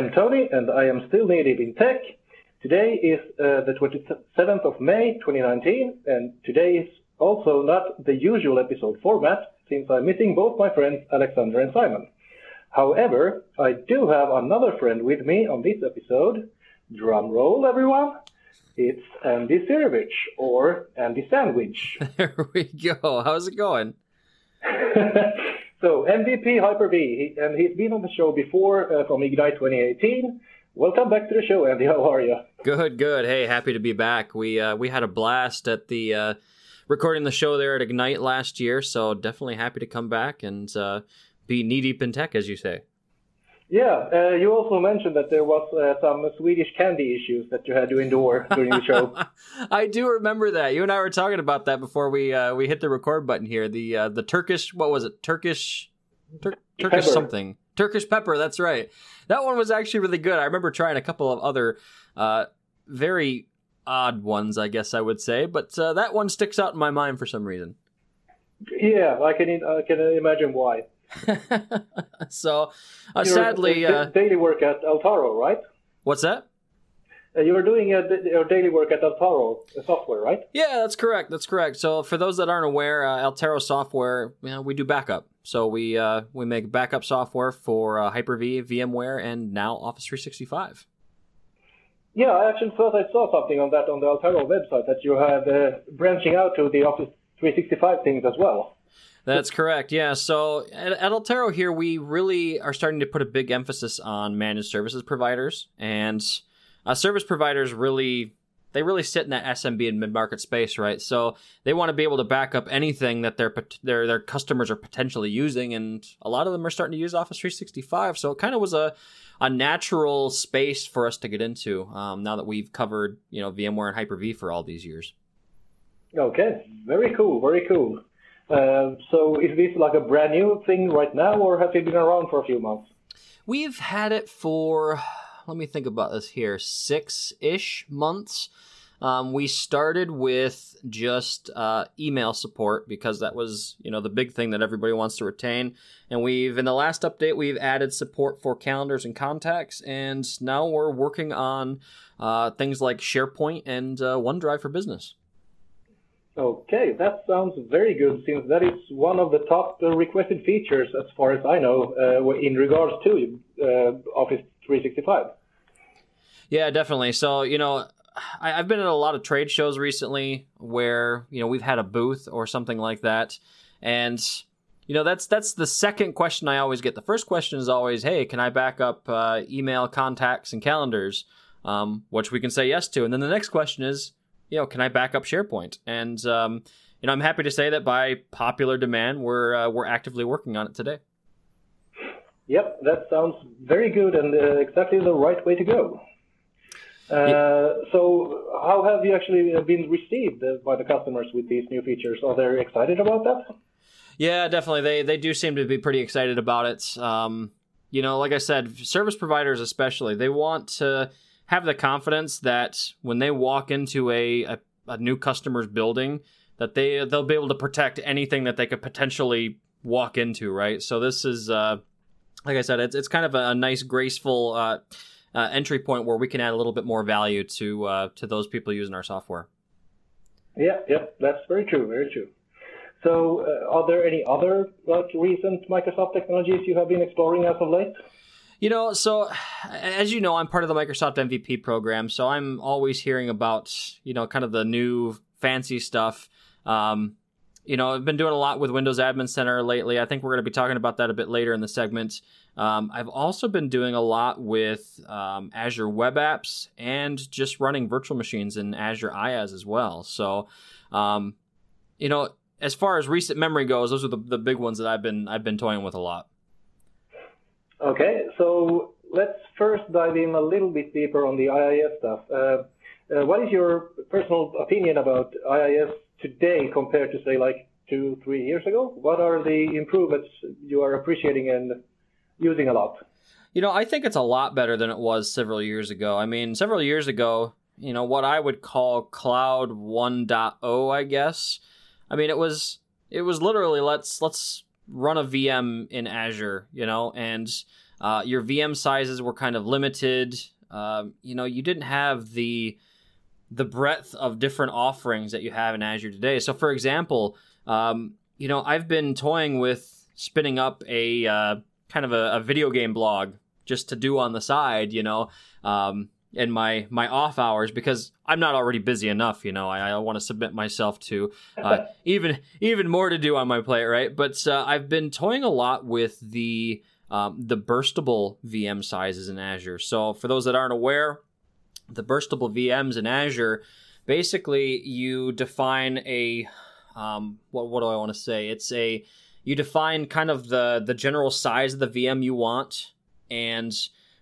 Am Toni and I am still native in tech. Today is uh, the 27th of May 2019 and today is also not the usual episode format since I'm missing both my friends Alexander and Simon. However, I do have another friend with me on this episode. Drum roll, everyone. It's Andy Syrewicze or Andy Sandwich. There we go. How's it going? so MVP Hyper-V, he, and he's been on the show before uh, from Ignite 2018. Welcome back to the show, Andy. How are you? Good, good. Hey, happy to be back. We uh, we had a blast at the uh, recording the show there at Ignite last year, so definitely happy to come back and uh, be knee deep in tech, as you say. Yeah, uh, you also mentioned that there was uh, some Swedish candy issues that you had to endure during the show. I do remember that. You and I were talking about that before we uh, we hit the record button here. The uh, the Turkish what was it? Turkish Tur- Turkish Pepper. something. Turkish pepper. That's right. That one was actually really good. I remember trying a couple of other uh, very odd ones, I guess I would say, but uh, that one sticks out in my mind for some reason. yeah, I can I can imagine why. so, uh, sadly, uh, daily work at Altaro, right? what's that? Uh, you were doing d- your daily work at Altaro software, right? Yeah, that's correct. That's correct. So, for those that aren't aware, uh, Altaro software, you know, we do backup. So we uh, we make backup software for uh, Hyper-V, VMware, and now Office 365. Yeah, I actually thought I saw something on that on the Altaro website that you had uh, branching out to the Office 365 things as well. That's correct. Yeah. So at, at Altaro here, we really are starting to put a big emphasis on managed services providers, and uh, service providers really they really sit in that SMB and mid market space, right? So they want to be able to back up anything that their their their customers are potentially using, and a lot of them are starting to use Office 365. So it kind of was a a natural space for us to get into um, now that we've covered you know VMware and Hyper V for all these years. Okay, very cool, very cool. Uh, so is this like a brand new thing right now, or has it been around for a few months? We've had it for, let me think about this here, six ish months. Um, we started with just uh, email support because that was, you know, the big thing that everybody wants to retain. And we've, in the last update, we've added support for calendars and contacts. And now we're working on uh, things like SharePoint and uh, OneDrive for Business. Okay, that sounds very good since that is one of the top uh, requested features as far as I know uh, in regards to uh, Office 365. Yeah, definitely. So, you know, I, I've been at a lot of trade shows recently where, you know, we've had a booth or something like that. And, you know, that's that's the second question I always get. The first question is always, hey, can I back up uh, email contacts and calendars? Um, which we can say yes to. And then the next question is, you know, can I back up SharePoint? And, um, you know, I'm happy to say that by popular demand, we're uh, we're actively working on it today. Yep, that sounds very good and uh, exactly the right way to go. Uh, Yeah. So, how have you actually been received uh, by the customers with these new features? Are they excited about that? Yeah, definitely. They they do seem to be pretty excited about it. Um, you know, like I said, service providers especially, they want to have the confidence that when they walk into a, a, a new customer's building, that they they'll be able to protect anything that they could potentially walk into, right? So this is, uh, like I said, it's it's kind of a, a nice, graceful uh, uh, entry point where we can add a little bit more value to uh, to those people using our software. Yeah, yeah, that's very true, very true. So, uh, are there any other like recent Microsoft technologies you have been exploring as of late? You know, so as you know, I'm part of the Microsoft MVP program, so I'm always hearing about, you know, kind of the new fancy stuff. Um, you know, I've been doing a lot with Windows Admin Center lately. I think we're going to be talking about that a bit later in the segment. Um, I've also been doing a lot with um, Azure Web Apps and just running virtual machines in Azure IaaS as well. So, um, you know, as far as recent memory goes, those are the, the big ones that I've been I've been toying with a lot. Okay, so let's first dive in a little bit deeper on the IaaS stuff. Uh, uh, what is your personal opinion about IaaS today compared to, say, like two, three years ago? What are the improvements you are appreciating and using a lot? You know, I think it's a lot better than it was several years ago. I mean, several years ago, you know, what I would call Cloud 1.0, I guess. I mean, it was it was literally let's let's run a VM in Azure, you know, and uh, your VM sizes were kind of limited. Um, you know, you didn't have the the breadth of different offerings that you have in Azure today. So, for example, um, you know, I've been toying with spinning up a uh, kind of a, a, video game blog just to do on the side, you know, um, in my my off hours because I'm not already busy enough, you know. I, I want to submit myself to uh, even even more to do on my plate, right? But uh, I've been toying a lot with the um, the burstable VM sizes in Azure. So, for those that aren't aware, the burstable VMs in Azure, basically you define a um, what what do I want to say? It's a you define kind of the the general size of the VM you want, and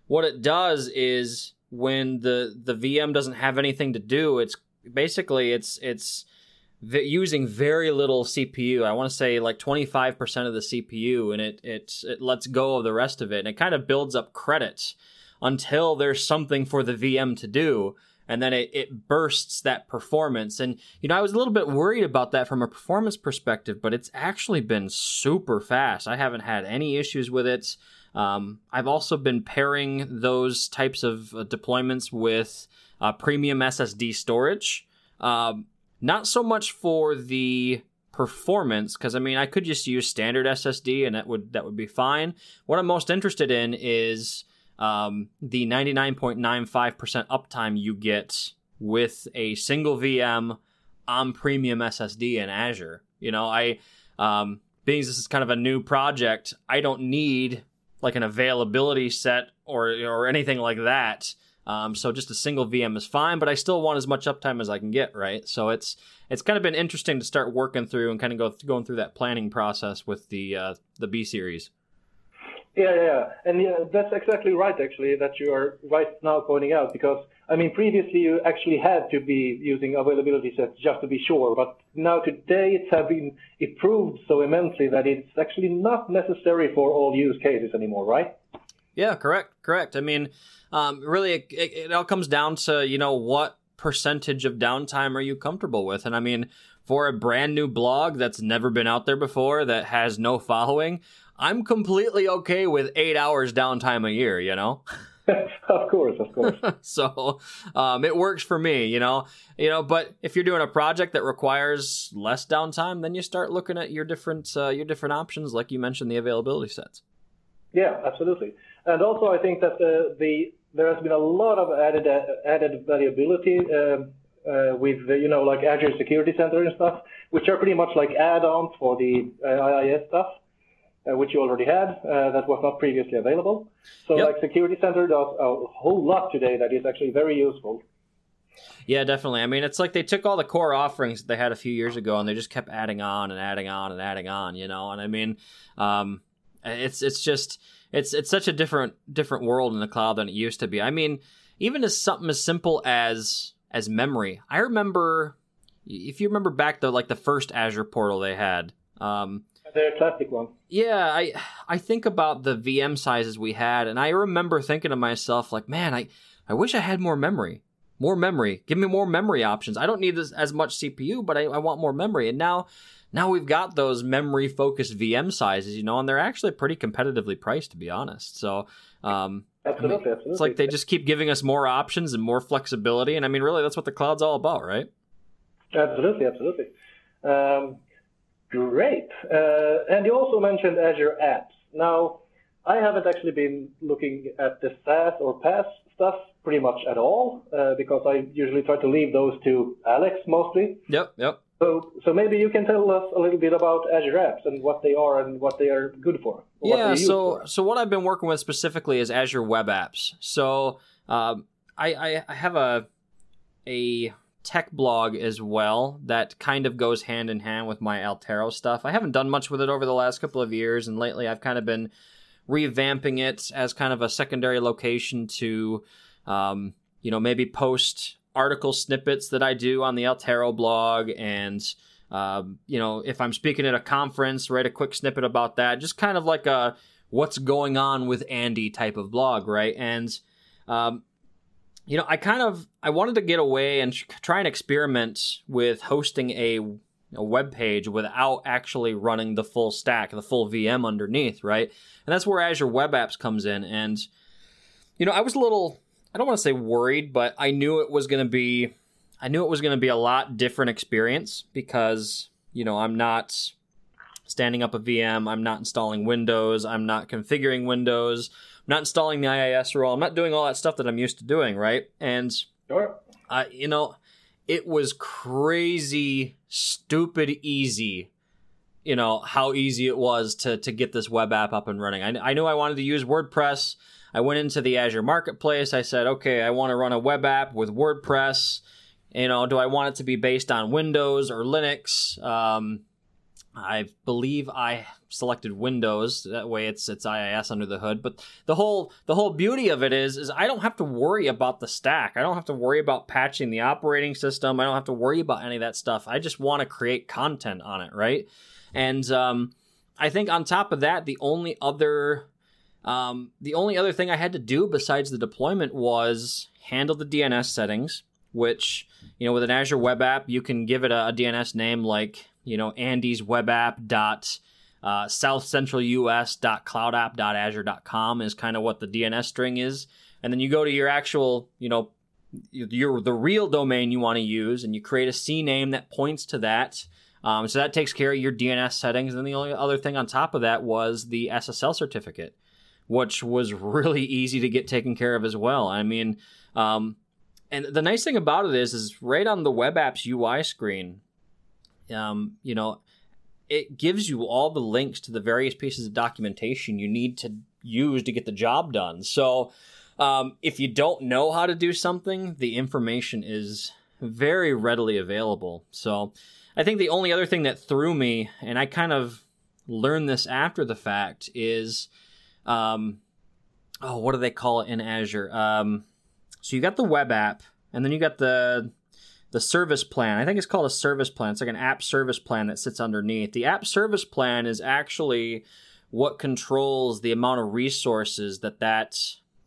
what it does is when the the VM doesn't have anything to do, it's basically it's it's using very little CPU. I want to say like 25% of the CPU, and it it it lets go of the rest of it, and it kind of builds up credits until there's something for the VM to do. And then it, it bursts that performance. And, you know, I was a little bit worried about that from a performance perspective, but it's actually been super fast. I haven't had any issues with it. Um, I've also been pairing those types of uh, deployments with uh, premium SSD storage. Um, not so much for the performance, because I mean I could just use standard SSD and that would that would be fine. What I'm most interested in is um, the 99.95% uptime you get with a single VM on premium SSD in Azure. You know, I um, being this is kind of a new project, I don't need like an availability set or or anything like that. Um, so just a single VM is fine, but I still want as much uptime as I can get, right? So it's it's kind of been interesting to start working through and kind of go going through that planning process with the uh, the B series. Yeah, yeah, and yeah, that's exactly right. Actually, that you are right now pointing out because I mean previously you actually had to be using availability sets just to be sure, but now today it's have been improved so immensely that it's actually not necessary for all use cases anymore, right? Yeah, correct, correct. I mean, um, really, it, it, it all comes down to you know what percentage of downtime are you comfortable with, and I mean for a brand new blog that's never been out there before that has no following I'm completely okay with eight hours downtime a year, you know? of course, of course. so um, it works for me, you know. You know, but if you're doing a project that requires less downtime, then you start looking at your different uh, your different options, like you mentioned, the availability sets. Yeah, absolutely. And also, I think that the, the there has been a lot of added uh, added variability uh, uh, with you know like Azure Security Center and stuff, which are pretty much like add-ons for the uh, IaaS stuff uh, which you already had, uh, that was not previously available. So yep. like Security Center does a whole lot today that is actually very useful. Yeah, definitely. I mean, it's like they took all the core offerings that they had a few years ago and they just kept adding on and adding on and adding on, you know. And I mean, um, it's it's just it's it's such a different different world in the cloud than it used to be. I mean, even as something as simple as as memory. I remember if you remember back to like the first Azure portal they had. Um, the classic one. Yeah, I I think about the VM sizes we had, and I remember thinking to myself, like, man, I I wish I had more memory, more memory. Give me more memory options. I don't need this as much CPU, but I, I want more memory. And now now we've got those memory focused VM sizes, you know, and they're actually pretty competitively priced, to be honest. So. Um, absolutely, I mean, absolutely. It's like they just keep giving us more options and more flexibility, and I mean, really, that's what the cloud's all about, right? Absolutely, absolutely. Um, Great. Uh, and you also mentioned Azure Apps. Now, I haven't actually been looking at the SaaS or PaaS stuff pretty much at all uh, because I usually try to leave those to Alex mostly. Yep, yep. So, so maybe you can tell us a little bit about Azure Apps and what they are and what they are good for. Yeah. So, for. so what I've been working with specifically is Azure Web Apps. So, um, I, I, I have a a tech blog as well that kind of goes hand in hand with my Altaro stuff. I haven't done much with it over the last couple of years, and lately I've kind of been revamping it as kind of a secondary location to, um, you know, maybe post article snippets that I do on the Altaro blog and. Um, you know, if I'm speaking at a conference, write a quick snippet about that. Just kind of like a what's going on with Andy type of blog, right? And um, you know, I kind of I wanted to get away and try and experiment with hosting a a web page without actually running the full stack, the full VM underneath, right? And that's where Azure Web Apps comes in. And, you know, I was a little, I don't want to say worried, but I knew it was going to be, I knew it was going to be a lot different experience because, you know, I'm not standing up a VM, I'm not installing Windows, I'm not configuring Windows, I'm not installing the IIS role, I'm not doing all that stuff that I'm used to doing, right? And, Sure. uh, you know, it was crazy, stupid easy. You know how easy it was to to get this web app up and running. I, I knew I wanted to use WordPress. I went into the Azure Marketplace. I said, okay, I want to run a web app with WordPress. You know, do I want it to be based on Windows or Linux? Um, I believe I selected Windows. That way, it's it's IIS under the hood. But the whole the whole beauty of it is is I don't have to worry about the stack. I don't have to worry about patching the operating system. I don't have to worry about any of that stuff. I just want to create content on it, right? And um, I think on top of that, the only other um, the only other thing I had to do besides the deployment was handle the DNS settings, which you know with an Azure web app you can give it a, a DNS name like you know Andy's web app dot uh, southcentralus.cloudapp.azure.com is kind of what the DNS string is, and then you go to your actual you know your the real domain you want to use, and you create a CNAME that points to that. Um, so that takes care of your DNS settings. And then the only other thing on top of that was the SSL certificate, which was really easy to get taken care of as well. I mean, um, and the nice thing about it is, is right on the web apps UI screen, um, you know, it gives you all the links to the various pieces of documentation you need to use to get the job done. So, um, if you don't know how to do something, the information is very readily available. So, I think the only other thing that threw me, and I kind of learned this after the fact, is, um, oh, what do they call it in Azure? Um, so you got the web app, and then you got the the service plan. I think it's called a service plan. It's like an app service plan that sits underneath. The app service plan is actually what controls the amount of resources that that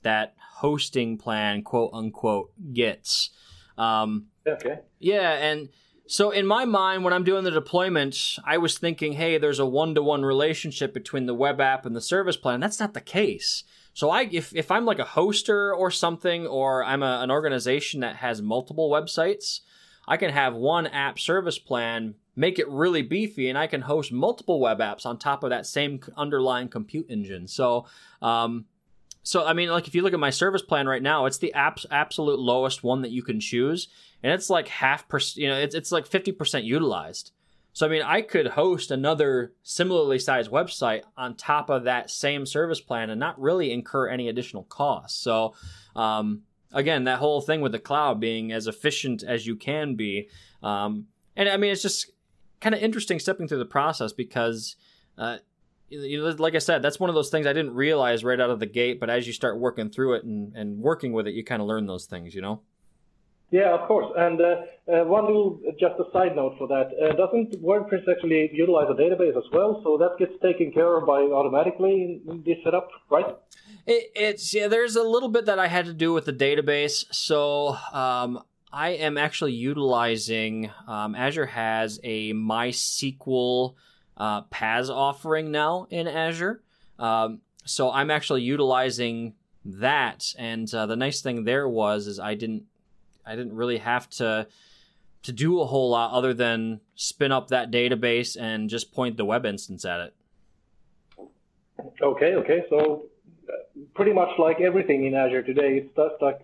that hosting plan, quote unquote, gets. Um, Okay. yeah, and so in my mind, when I'm doing the deployment, I was thinking, hey, there's a one-to-one relationship between the web app and the service plan. That's not the case. So I, if if I'm like a hoster or something, or I'm a, an organization that has multiple websites, I can have one app service plan, make it really beefy, and I can host multiple web apps on top of that same underlying compute engine. So, um, so I mean, like if you look at my service plan right now, it's the apps absolute lowest one that you can choose, and it's like half. You know, it's it's like fifty percent utilized. So I mean, I could host another similarly sized website on top of that same service plan and not really incur any additional costs. So, um, again, that whole thing with the cloud being as efficient as you can be, um, and I mean, it's just kind of interesting stepping through the process because. Uh, you like I said, that's one of those things I didn't realize right out of the gate. But as you start working through it and, and working with it, you kind of learn those things, you know. Yeah, of course. And uh, uh, one little, just a side note for that. Uh, doesn't WordPress actually utilize a database as well? So that gets taken care of by automatically in this setup, right? It, it's yeah. There's a little bit that I had to do with the database. So um, I am actually utilizing um, Azure has a MySQL uh, PaaS offering now in Azure. Um, so I'm actually utilizing that, and uh, the nice thing there was is I didn't I didn't really have to to do a whole lot other than spin up that database and just point the web instance at it. Okay, okay. So uh, pretty much like everything in Azure today, it's just like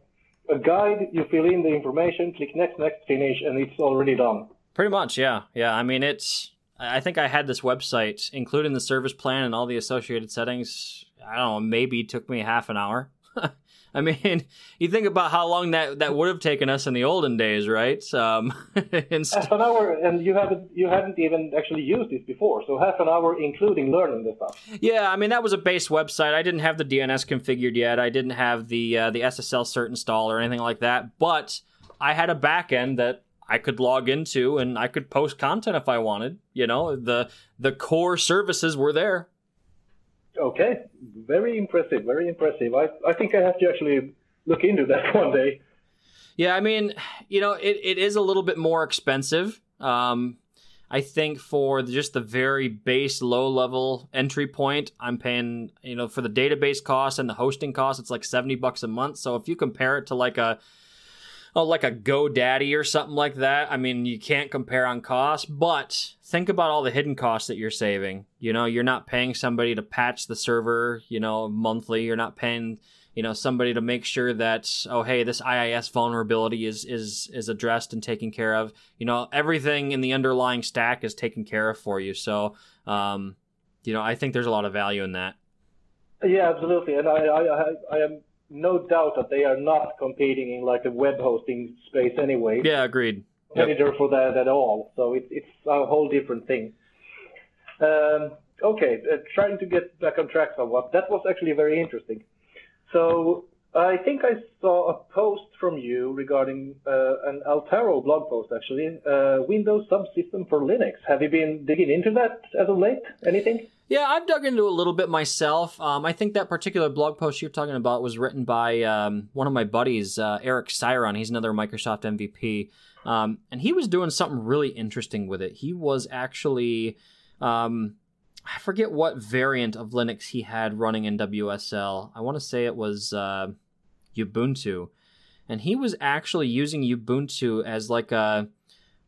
a guide. You fill in the information, click next, next, finish, and it's already done. Pretty much, yeah, yeah. I mean, it's. I think I had this website, including the service plan and all the associated settings. I don't know, maybe it took me half an hour. I mean, you think about how long that, that would have taken us in the olden days, right? Um, inst- Half an hour, and you haven't you hadn't even actually used this before. So half an hour, including learning the stuff. yeah, I mean that was a base website. I didn't have the DNS configured yet. I didn't have the uh, the SSL cert installed or anything like that. But I had a backend that I could log into and I could post content if I wanted. You know, the the core services were there. Okay, very impressive, very impressive. I I think I have to actually look into that one day. Yeah, I mean, you know, it, it is a little bit more expensive. Um, I think for just the very base low level entry point, I'm paying, you know, for the database cost and the hosting cost, it's like 70 bucks a month. So if you compare it to like a oh, like a GoDaddy or something like that, I mean, you can't compare on cost, but think about all the hidden costs that you're saving. You know, you're not paying somebody to patch the server, you know, monthly. You're not paying you know somebody to make sure that oh hey this IIS vulnerability is is is addressed and taken care of. You know everything in the underlying stack is taken care of for you. So um, you know I think there's a lot of value in that. Yeah, absolutely, and I I, I am no doubt that they are not competing in like the web hosting space anyway. Yeah, agreed. Competitor yep. for that at all. So it's it's a whole different thing. Um, okay, uh, trying to get back on track somewhat. That was actually very interesting. So I think I saw a post from you regarding uh, an Altaro blog post, actually, uh, Windows subsystem for Linux. Have you been digging into that as of late? Anything? Yeah, I've dug into a little bit myself. Um, I think that particular blog post you're talking about was written by um, one of my buddies, uh, Eric Siron. He's another Microsoft MVP. Um, and he was doing something really interesting with it. He was actually um, I forget what variant of Linux he had running in WSL. I want to say it was uh, Ubuntu, and he was actually using Ubuntu as like a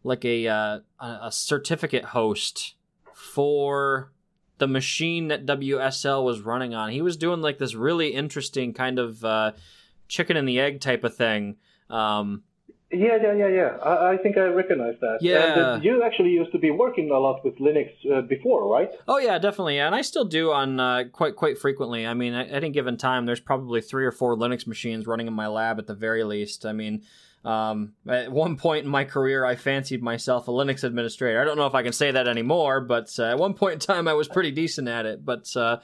like a uh, a certificate host for the machine that WSL was running on. He was doing like this really interesting kind of uh, chicken and the egg type of thing. Um, yeah, yeah, yeah, yeah. I, I think I recognize that. Yeah. And you actually used to be working a lot with Linux uh, before, right? Oh yeah, definitely. Yeah. And I still do on uh, quite quite frequently. I mean, at any given time, there's probably three or four Linux machines running in my lab at the very least. I mean. Um, at one point in my career, I fancied myself a Linux administrator. I don't know if I can say that anymore, but uh, at one point in time, I was pretty decent at it. But uh,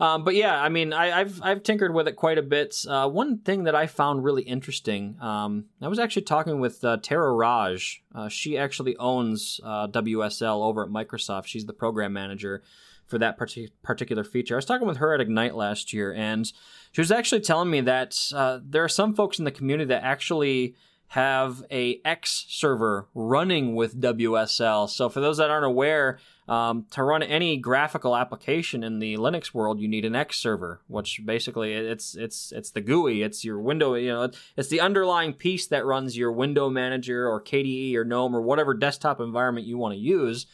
um, but yeah, I mean, I, have I've tinkered with it quite a bit. Uh, one thing that I found really interesting, um, I was actually talking with uh, Tara Raj. Uh, she actually owns uh, WSL over at Microsoft. She's the program manager for that partic- particular feature. I was talking with her at Ignite last year, and she was actually telling me that uh, there are some folks in the community that actually have a X server running with WSL. So for those that aren't aware, um, to run any graphical application in the Linux world, you need an X server, which basically it's it's it's the GUI, it's your window, you know, it's the underlying piece that runs your window manager or KDE or GNOME or whatever desktop environment you want to use.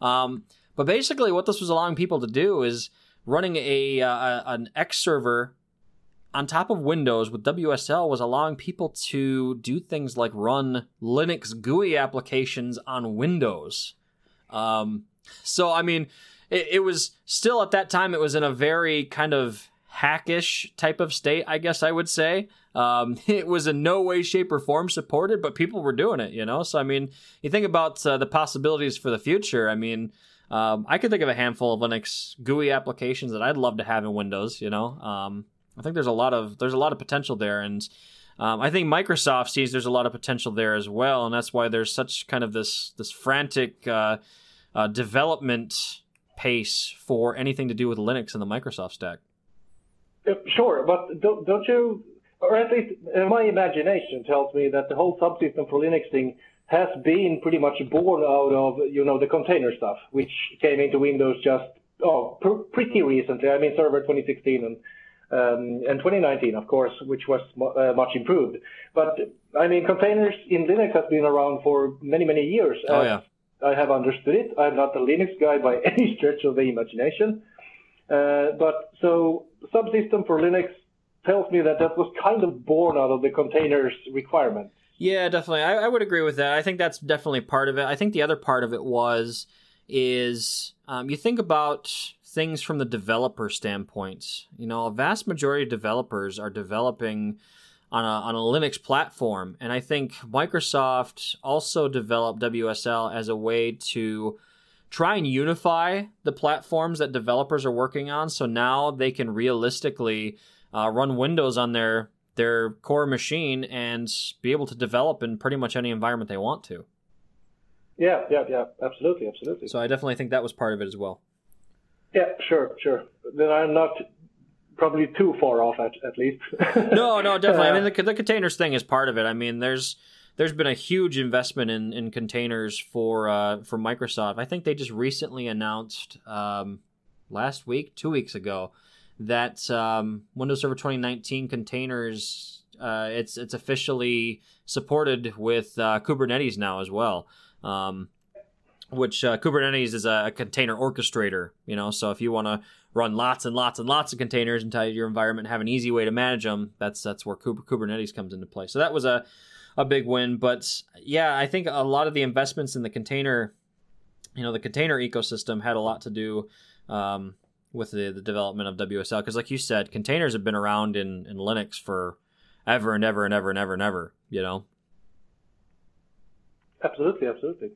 Um, but basically, what this was allowing people to do is running a, uh, an X server on top of Windows with WSL was allowing people to do things like run Linux GUI applications on Windows. Um, so, I mean, it, it, was still at that time, it was in a very kind of hackish type of state, I guess I would say. Um, it was in no way, shape, or form supported, but people were doing it, you know? So, I mean, you think about uh, the possibilities for the future. I mean, um, I could think of a handful of Linux GUI applications that I'd love to have in Windows, you know? I think there's a lot of there's a lot of potential there, and um, I think Microsoft sees there's a lot of potential there as well, and that's why there's such kind of this this frantic uh, uh, development pace for anything to do with Linux and the Microsoft stack. Sure, but don't, don't you, or at least uh, my imagination tells me that the whole subsystem for Linux thing has been pretty much born out of you know the container stuff, which came into Windows just oh pr- pretty recently. I mean, Server 2016 and um, and 2019, of course, which was uh, much improved. But I mean, containers in Linux has been around for many, many years. Oh yeah. I have understood it. I'm not a Linux guy by any stretch of the imagination. Uh, but so subsystem for Linux tells me that that was kind of born out of the containers requirement. Yeah, definitely. I, I, would agree with that. I think that's definitely part of it. I think the other part of it was is um, you think about things from the developer standpoint. You know, a vast majority of developers are developing on a, on a Linux platform. And I think Microsoft also developed WSL as a way to try and unify the platforms that developers are working on. So now they can realistically uh, run Windows on their their core machine and be able to develop in pretty much any environment they want to. Yeah, yeah, yeah, absolutely, absolutely. So I definitely think that was part of it as well. Yeah, sure, sure. Then I'm not probably too far off at, at least. no, no, definitely. I mean, the, the containers thing is part of it. I mean, there's there's been a huge investment in, in containers for uh, for Microsoft. I think they just recently announced um, last week, two weeks ago, that um, Windows Server 2019 containers uh, it's it's officially supported with uh, Kubernetes now as well. Um, which uh, Kubernetes is a, container orchestrator, you know. So if you want to run lots and lots and lots of containers inside your environment, have an easy way to manage them, that's that's where Kubernetes comes into play. So that was a a big win. But yeah, I think a lot of the investments in the container, you know, the container ecosystem had a lot to do um, with the, the development of WSL. Because, like you said, containers have been around in, in Linux for ever and ever and ever and ever and ever, you know? Absolutely, absolutely.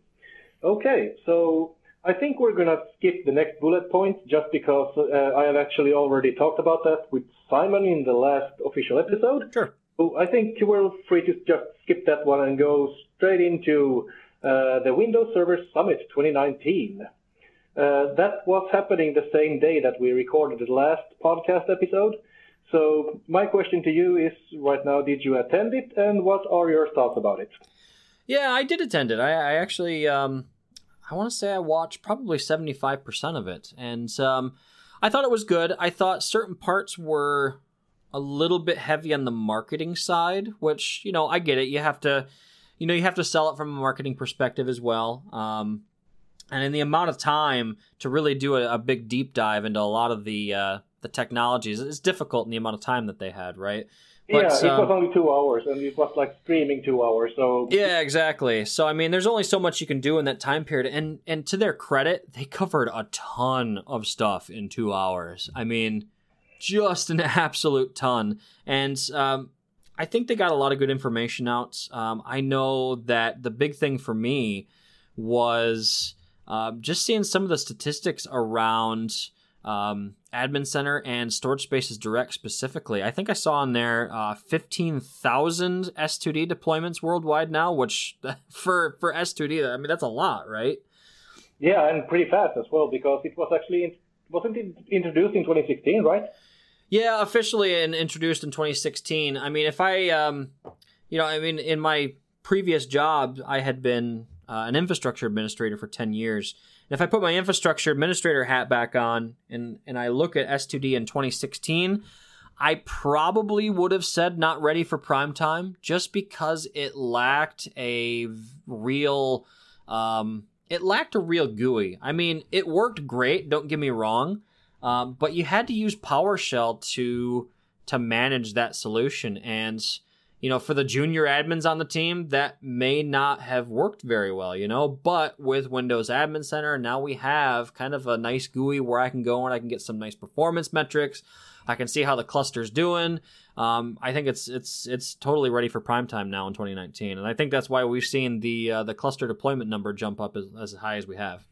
Okay, so I think we're going to skip the next bullet point just because uh, I have actually already talked about that with Simon in the last official episode. Sure. So I think we're free to just skip that one and go straight into uh, the Windows Server Summit 2019. Uh, that was happening the same day that we recorded the last podcast episode. So my question to you is right now, did you attend it and what are your thoughts about it? Yeah, I did attend it. I, I actually, um, I want to say I watched probably 75% of it. And um, I thought it was good. I thought certain parts were a little bit heavy on the marketing side, which, you know, I get it. You have to, you know, you have to sell it from a marketing perspective as well. Um, and in the amount of time to really do a, a big deep dive into a lot of the uh, the technologies, it's difficult in the amount of time that they had, right? But, yeah, it um, was only two hours, and it was like streaming two hours. So yeah, exactly. So I mean, there's only so much you can do in that time period, and and to their credit, they covered a ton of stuff in two hours. I mean, just an absolute ton. And um, I think they got a lot of good information out. Um, I know that the big thing for me was uh, just seeing some of the statistics around um, Admin Center and Storage Spaces Direct specifically. I think I saw in there uh, 15,000 S2D deployments worldwide now, which for, for S2D, I mean, that's a lot, right? Yeah, and pretty fast as well because it was actually wasn't it introduced in 2016, right? Yeah, officially and introduced in 2016. I mean, if I, um, you know, I mean, in my previous job, I had been uh, an infrastructure administrator for 10 years. If I put my infrastructure administrator hat back on and, and I look at S2D in 2016, I probably would have said not ready for prime time just because it lacked a real, um, it lacked a real GUI. I mean, it worked great, don't get me wrong, um, but you had to use PowerShell to to manage that solution. And you know, for the junior admins on the team, that may not have worked very well, you know. But with Windows Admin Center, now we have kind of a nice GUI where I can go and I can get some nice performance metrics. I can see how the cluster's doing. Um, I think it's it's it's totally ready for prime time now in 2019, and I think that's why we've seen the uh, the cluster deployment number jump up as, as high as we have.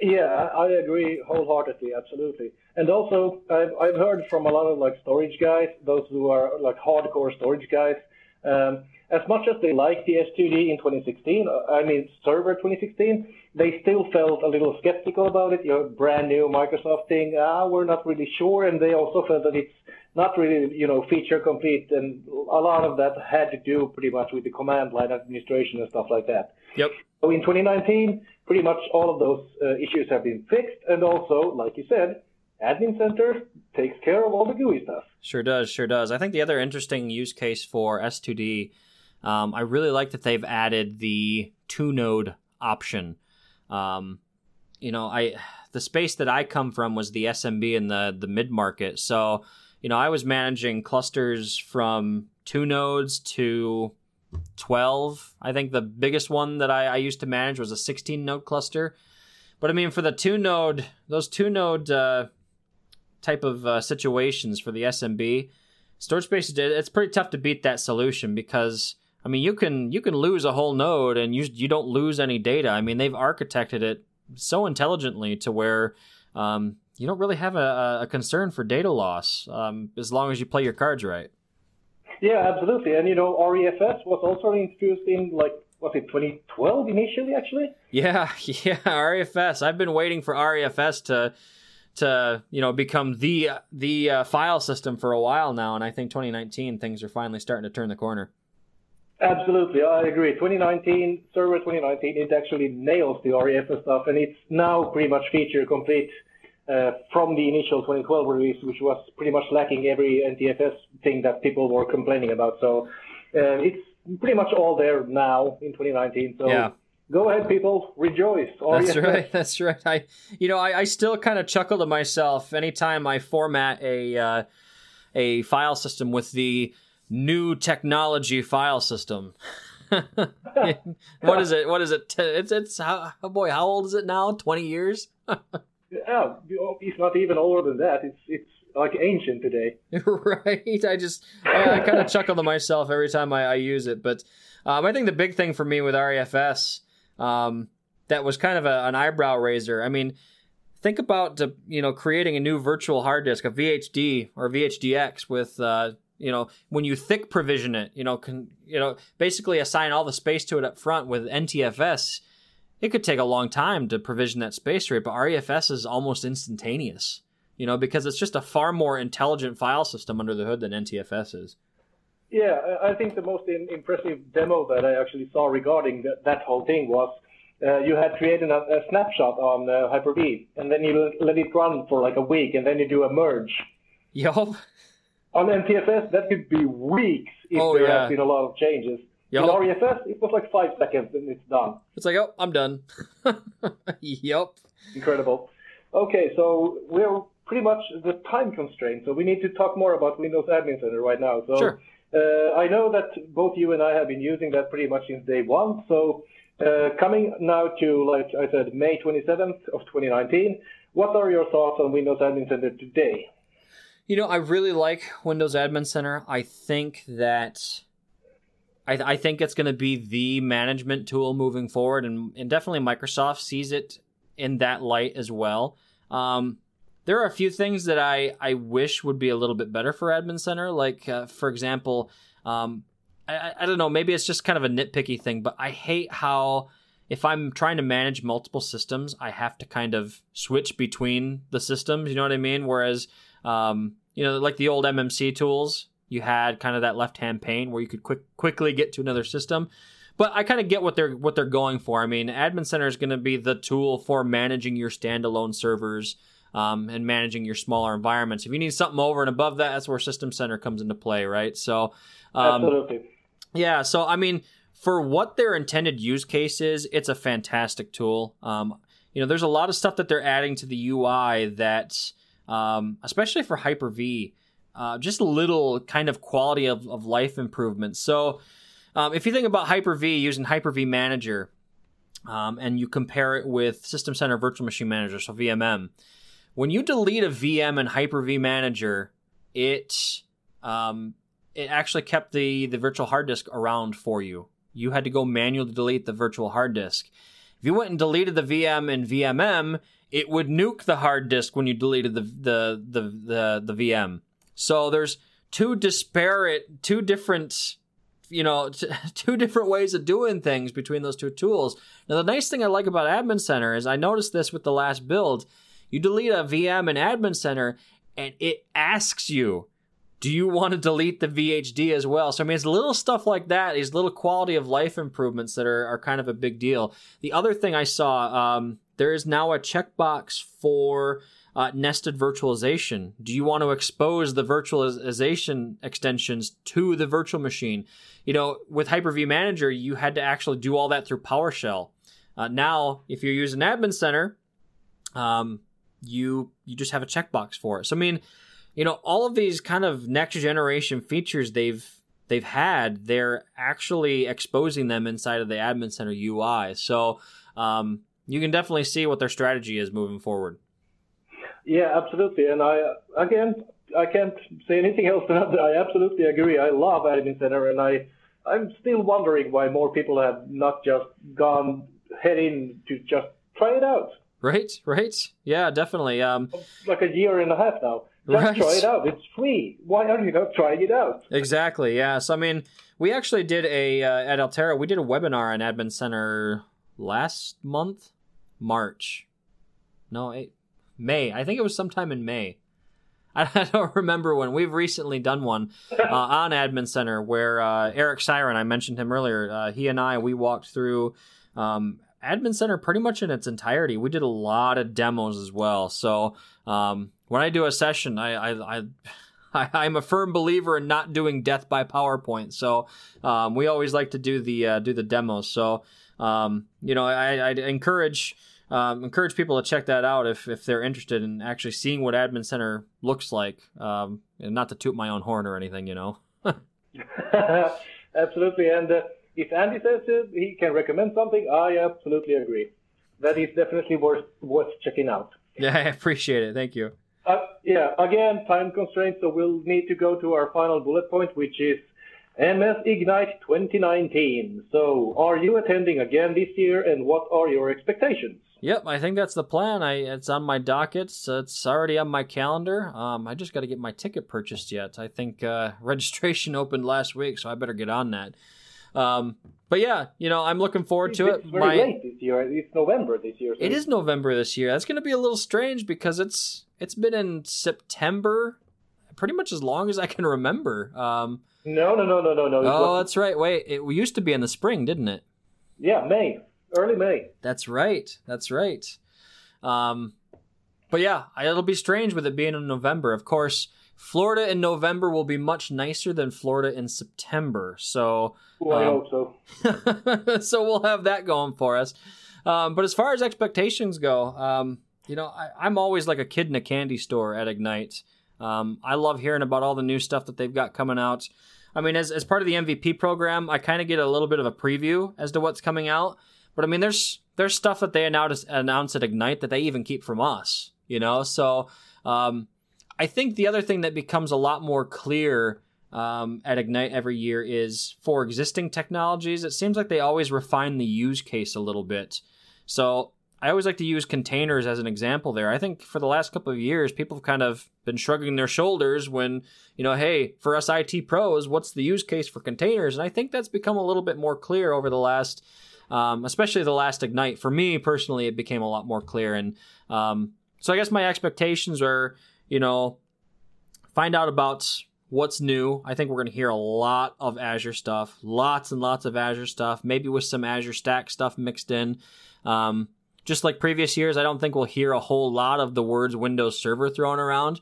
Yeah, I agree wholeheartedly, absolutely. And also, I've, I've heard from a lot of like storage guys, those who are like hardcore storage guys, um, as much as they liked the S2D in 2016, uh, I mean server 2016, they still felt a little skeptical about it. You know, brand new Microsoft thing. Ah, we're not really sure, and they also felt that it's not really, you know, feature complete, and a lot of that had to do pretty much with the command line administration and stuff like that. Yep. So in 2019, pretty much all of those uh, issues have been fixed, and also, like you said, Admin Center takes care of all the GUI stuff. Sure does, sure does. I think the other interesting use case for S2D, um, I really like that they've added the two node option. Um, you know, I the space that I come from was the SMB and the the mid market, so you know I was managing clusters from two nodes to 12. I think the biggest one that I, I used to manage was a 16 node cluster. But I mean, for the two node, those two node uh, type of uh, situations for the SMB, storage space it's pretty tough to beat that solution because I mean you can you can lose a whole node and you you don't lose any data. I mean they've architected it so intelligently to where um, you don't really have a, a concern for data loss um, as long as you play your cards right. Yeah, absolutely. And you know, REFS was also introduced in like was it 2012 initially actually? Yeah, yeah, REFS. I've been waiting for REFS to to you know become the the uh, file system for a while now, and I think 2019 things are finally starting to turn the corner. Absolutely, I agree. 2019, Server 2019, it actually nails the REFS stuff, and it's now pretty much feature complete uh, from the initial 2012 release, which was pretty much lacking every NTFS thing that people were complaining about. So uh, it's pretty much all there now in 2019. So Yeah. Go ahead, people, rejoice. That's REFS. right. That's right. I, you know, I, I still kind of chuckle to myself anytime I format a uh, a file system with the new technology file system. what is it? What is it? It's it's how oh boy, how old is it now? Twenty years, Yeah, it's not even older than that. It's it's like ancient today. right? I just I, I kind of chuckle to myself every time I, I use it. But um, I think the big thing for me with REFS um, that was kind of a, an eyebrow raiser. I mean, think about the, you know creating a new virtual hard disk, a VHD or VHDX with uh, you know when you thick provision it, you know can you know basically assign all the space to it up front with NTFS. It could take a long time to provision that space rate, but REFS is almost instantaneous. You know, because it's just a far more intelligent file system under the hood than NTFS is. Yeah, I I think the most in, impressive demo that I actually saw regarding that, that whole thing was uh, you had created a, a snapshot on uh, Hyper-V, and then you let it run for like a week, and then you do a merge. Yup. On NTFS, that could be weeks if Oh, there yeah. has been a lot of changes. Yup. In REFS, it was like five seconds and it's done. It's like, oh, I'm done. yup. Incredible. Okay, so we're pretty much the time constraint, so we need to talk more about Windows Admin Center right now. So Sure. Uh, I know that both you and I have been using that pretty much since day one. So uh, coming now to, like I said, May 27th of 2019, what are your thoughts on Windows Admin Center today? You know, I really like Windows Admin Center. I think that I, think it's going to be the management tool moving forward, and, and definitely Microsoft sees it in that light as well. Um, there are a few things that I, I wish would be a little bit better for Admin Center. Like, uh, for example, um, I, I- don't know, maybe it's just kind of a nitpicky thing, but I hate how if I'm trying to manage multiple systems, I have to kind of switch between the systems. You know what I mean? Whereas, um, you know, like the old MMC tools, you had kind of that left-hand pane where you could quick quickly get to another system. But I kind of get what they're what they're going for. I mean, Admin Center is going to be the tool for managing your standalone servers um, and managing your smaller environments. If you need something over and above that, that's where System Center comes into play, right? So, um, Absolutely. yeah, so I mean, for what their intended use case is, it's a fantastic tool. Um, you know, there's a lot of stuff that they're adding to the UI that, um, especially for Hyper V, uh, just little kind of quality of, of life improvements. So, um, if you think about Hyper V using Hyper V Manager, um, and you compare it with System Center Virtual Machine Manager, so VMM, when you delete a VM in Hyper V Manager, it um, it actually kept the the virtual hard disk around for you. You had to go manually delete the virtual hard disk. If you went and deleted the VM in VMM, it would nuke the hard disk when you deleted the the the the, the VM. So there's two disparate, two different, you know, two different ways of doing things between those two tools. Now the nice thing I like about Admin Center is I noticed this with the last build. You delete a VM in Admin Center, and it asks you do you want to delete the VHD as well? So I mean, it's little stuff like that, these little quality of life improvements that are, are kind of a big deal. The other thing I saw, um, there is now a checkbox for uh, nested virtualization. Do you want to expose the virtualization extensions to the virtual machine? You know, with Hyper-V Manager, you had to actually do all that through PowerShell. Uh, now, if you're using Admin Center, um, you you just have a checkbox for it. So I mean, you know, all of these kind of next generation features they've they've had, they're actually exposing them inside of the Admin Center UI. So um, you can definitely see what their strategy is moving forward. Yeah, absolutely. And I, again, I can't say anything else than that. I absolutely agree. I love Admin Center, and I, I'm still wondering why more people have not just gone head in to just try it out. Right, right, yeah, definitely. Um, Like a year and a half now. Just Right. try it out. It's free. Why are you not trying it out? Exactly. Yeah. So I mean, we actually did a uh, at Altaro. We did a webinar on Admin Center last month, March. No, it, May. I think it was sometime in May. I don't remember when. We've recently done one uh, on Admin Center where uh, Eric Siron, I mentioned him earlier, uh, he and I, we walked through um, Admin Center pretty much in its entirety. We did a lot of demos as well. So um, when I do a session, I, I, I I, am a firm believer in not doing death by PowerPoint. So um, we always like to do the uh, do the demos. So um, you know, I, I'd encourage um, encourage people to check that out if if they're interested in actually seeing what Admin Center looks like. Um, and not to toot my own horn or anything, you know. absolutely, and uh, if Andy says it, he can recommend something. I absolutely agree. That is definitely worth worth checking out. Yeah, I appreciate it. Thank you. Uh, yeah, again, time constraints, so we'll need to go to our final bullet point, which is MS Ignite 2019. So, are you attending again this year, and what are your expectations? Yep, I think that's the plan. I it's on my docket. So it's already on my calendar. Um, I just got to get my ticket purchased yet. I think uh, registration opened last week, so I better get on that. Um, but yeah, you know, I'm looking forward to it's it. Very my, late this year. It's November this year. So it is November this year. That's going to be a little strange because it's it's been in September, pretty much as long as I can remember. Um, no, no, no, no, no, no. Oh, that's right. Wait, it used to be in the spring, didn't it? Yeah, May, early May. That's right. That's right. Um, but yeah, it'll be strange with it being in November. Of course, Florida in November will be much nicer than Florida in September. So, well, I um, hope so. so we'll have that going for us. Um, but as far as expectations go, um, you know, I, am always like a kid in a candy store at Ignite. Um, I love hearing about all the new stuff that they've got coming out. I mean, as, as part of the MVP program, I kind of get a little bit of a preview as to what's coming out. But I mean, there's there's stuff that they announce announce at Ignite that they even keep from us. You know, so um, I think the other thing that becomes a lot more clear um, at Ignite every year is for existing technologies. It seems like they always refine the use case a little bit. So I always like to use containers as an example there. I think for the last couple of years, people have kind of been shrugging their shoulders when, you know, hey, for us IT pros, what's the use case for containers? And I think that's become a little bit more clear over the last, um, especially the last Ignite. For me personally, it became a lot more clear. And um, so I guess my expectations are, you know, find out about what's new. I think we're going to hear a lot of Azure stuff, lots and lots of Azure stuff, maybe with some Azure Stack stuff mixed in. Um, just like previous years, I don't think we'll hear a whole lot of the words Windows Server thrown around.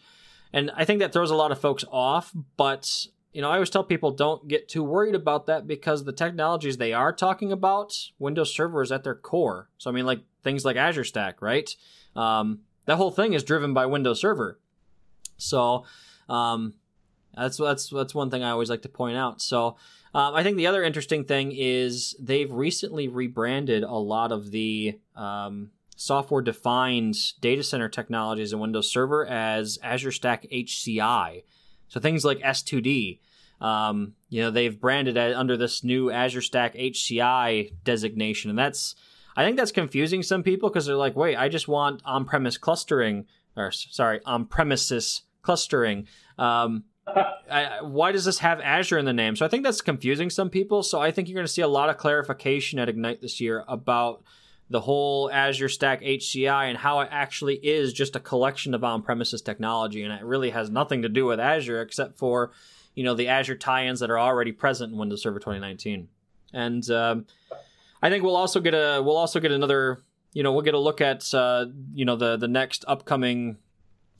And I think that throws a lot of folks off, but you know, I always tell people don't get too worried about that because the technologies they are talking about, Windows Server is at their core. So I mean, like things like Azure Stack, right? Um, that whole thing is driven by Windows Server. So um, that's that's that's one thing I always like to point out. So um, I think the other interesting thing is they've recently rebranded a lot of the um, software defined data center technologies in Windows Server as Azure Stack HCI. So things like S2D, um, you know, they've branded it under this new Azure Stack HCI designation, and that's I think that's confusing some people because they're like, wait, I just want on-premise clustering, or sorry, on-premises clustering. Um, I, why does this have Azure in the name? So I think that's confusing some people. So I think you're going to see a lot of clarification at Ignite this year about the whole Azure Stack HCI and how it actually is just a collection of on-premises technology, and it really has nothing to do with Azure except for, you know, the Azure tie-ins that are already present in Windows Server 2019. And um, I think we'll also get a we'll also get another, you know, we'll get a look at uh, you know the the next upcoming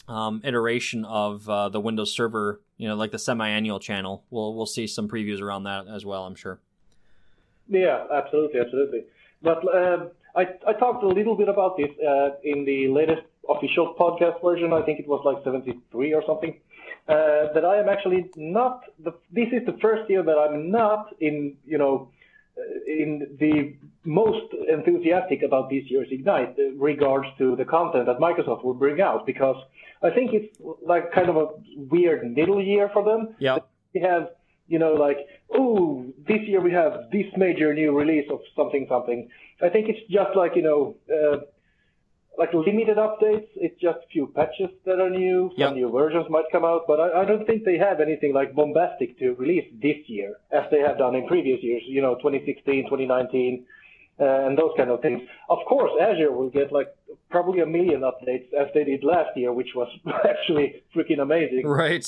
um, iteration of uh, the Windows Server, you know, like the semi-annual channel. We'll we'll see some previews around that as well. I'm sure. Yeah, absolutely, absolutely. But uh, I I talked a little bit about this uh, in the latest official podcast version. I think it was like 73 or something. Uh, that I am actually not. The, this is the first year that I'm not in. You know in the most enthusiastic about this year's Ignite regards to the content that Microsoft will bring out because I think it's like kind of a weird middle year for them. Yeah. We have, you know, like, oh, this year we have this major new release of something, something. I think it's just like, you know, uh, like limited updates. It's just a few patches that are new. Some yep. new versions might come out, but I, I, don't think they have anything like bombastic to release this year as they have done in previous years. You know, 2016, 2019. Uh, and those kind of things. Of course, Azure will get like probably a million updates as they did last year, which was actually freaking amazing. Right.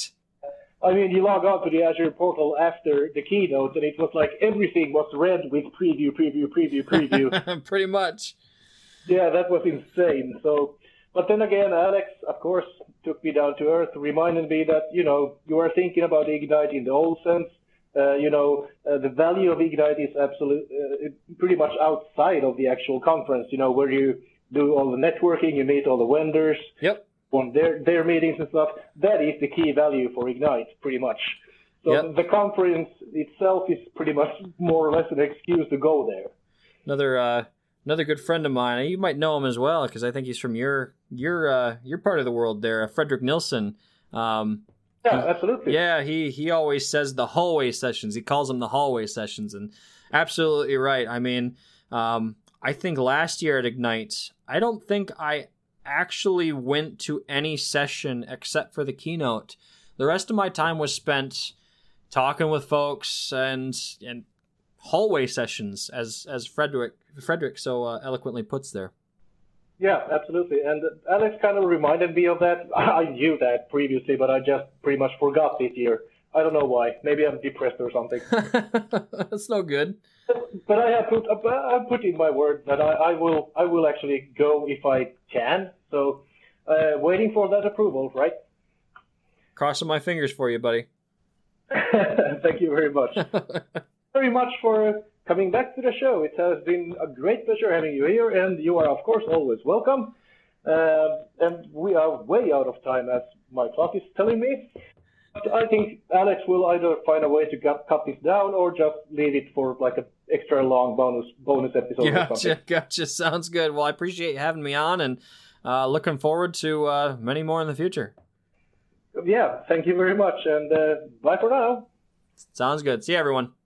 I mean, you log on to the Azure portal after the keynote, and it was like everything was red with preview, preview, preview, preview. Pretty much. Yeah, that was insane. So, but then again, Alex, of course, took me down to earth, reminded me that you know you are thinking about Ignite in the old sense. Uh, you know, uh, the value of Ignite is absolute, uh, pretty much outside of the actual conference. You know, where you do all the networking, you meet all the vendors. Yep on their their meetings and stuff. That is the key value for Ignite, pretty much. So yep. the conference itself is pretty much more or less an excuse to go there. Another uh, another good friend of mine. You might know him as well because I think he's from your your uh, your part of the world there. Frederick Nilsson. Um, yeah, absolutely. Yeah, he he always says the hallway sessions. He calls them the hallway sessions, and absolutely right. I mean, um, I think last year at Ignite, I don't think I actually went to any session except for the keynote. The rest of my time was spent talking with folks and and hallway sessions, as as Frederick Frederick so uh, eloquently puts there. Yeah, absolutely. And Alex kind of reminded me of that. I knew that previously, but I just pretty much forgot this year. I don't know why. Maybe I'm depressed or something. That's no good. But I have put I put in my word that I, I will I will actually go if I can. So, uh, waiting for that approval, right? Crossing my fingers for you, buddy. Thank you very much. very much for coming back to the show. It has been a great pleasure having you here, and you are, of course, always welcome. Uh, and we are way out of time, as my clock is telling me. But I think Alex will either find a way to cut, cut this down or just leave it for like an extra long bonus bonus episode. Gotcha, gotcha. Sounds good. Well, I appreciate you having me on, and uh, looking forward to uh, many more in the future. Yeah, thank you very much, and uh, bye for now. Sounds good. See you, everyone.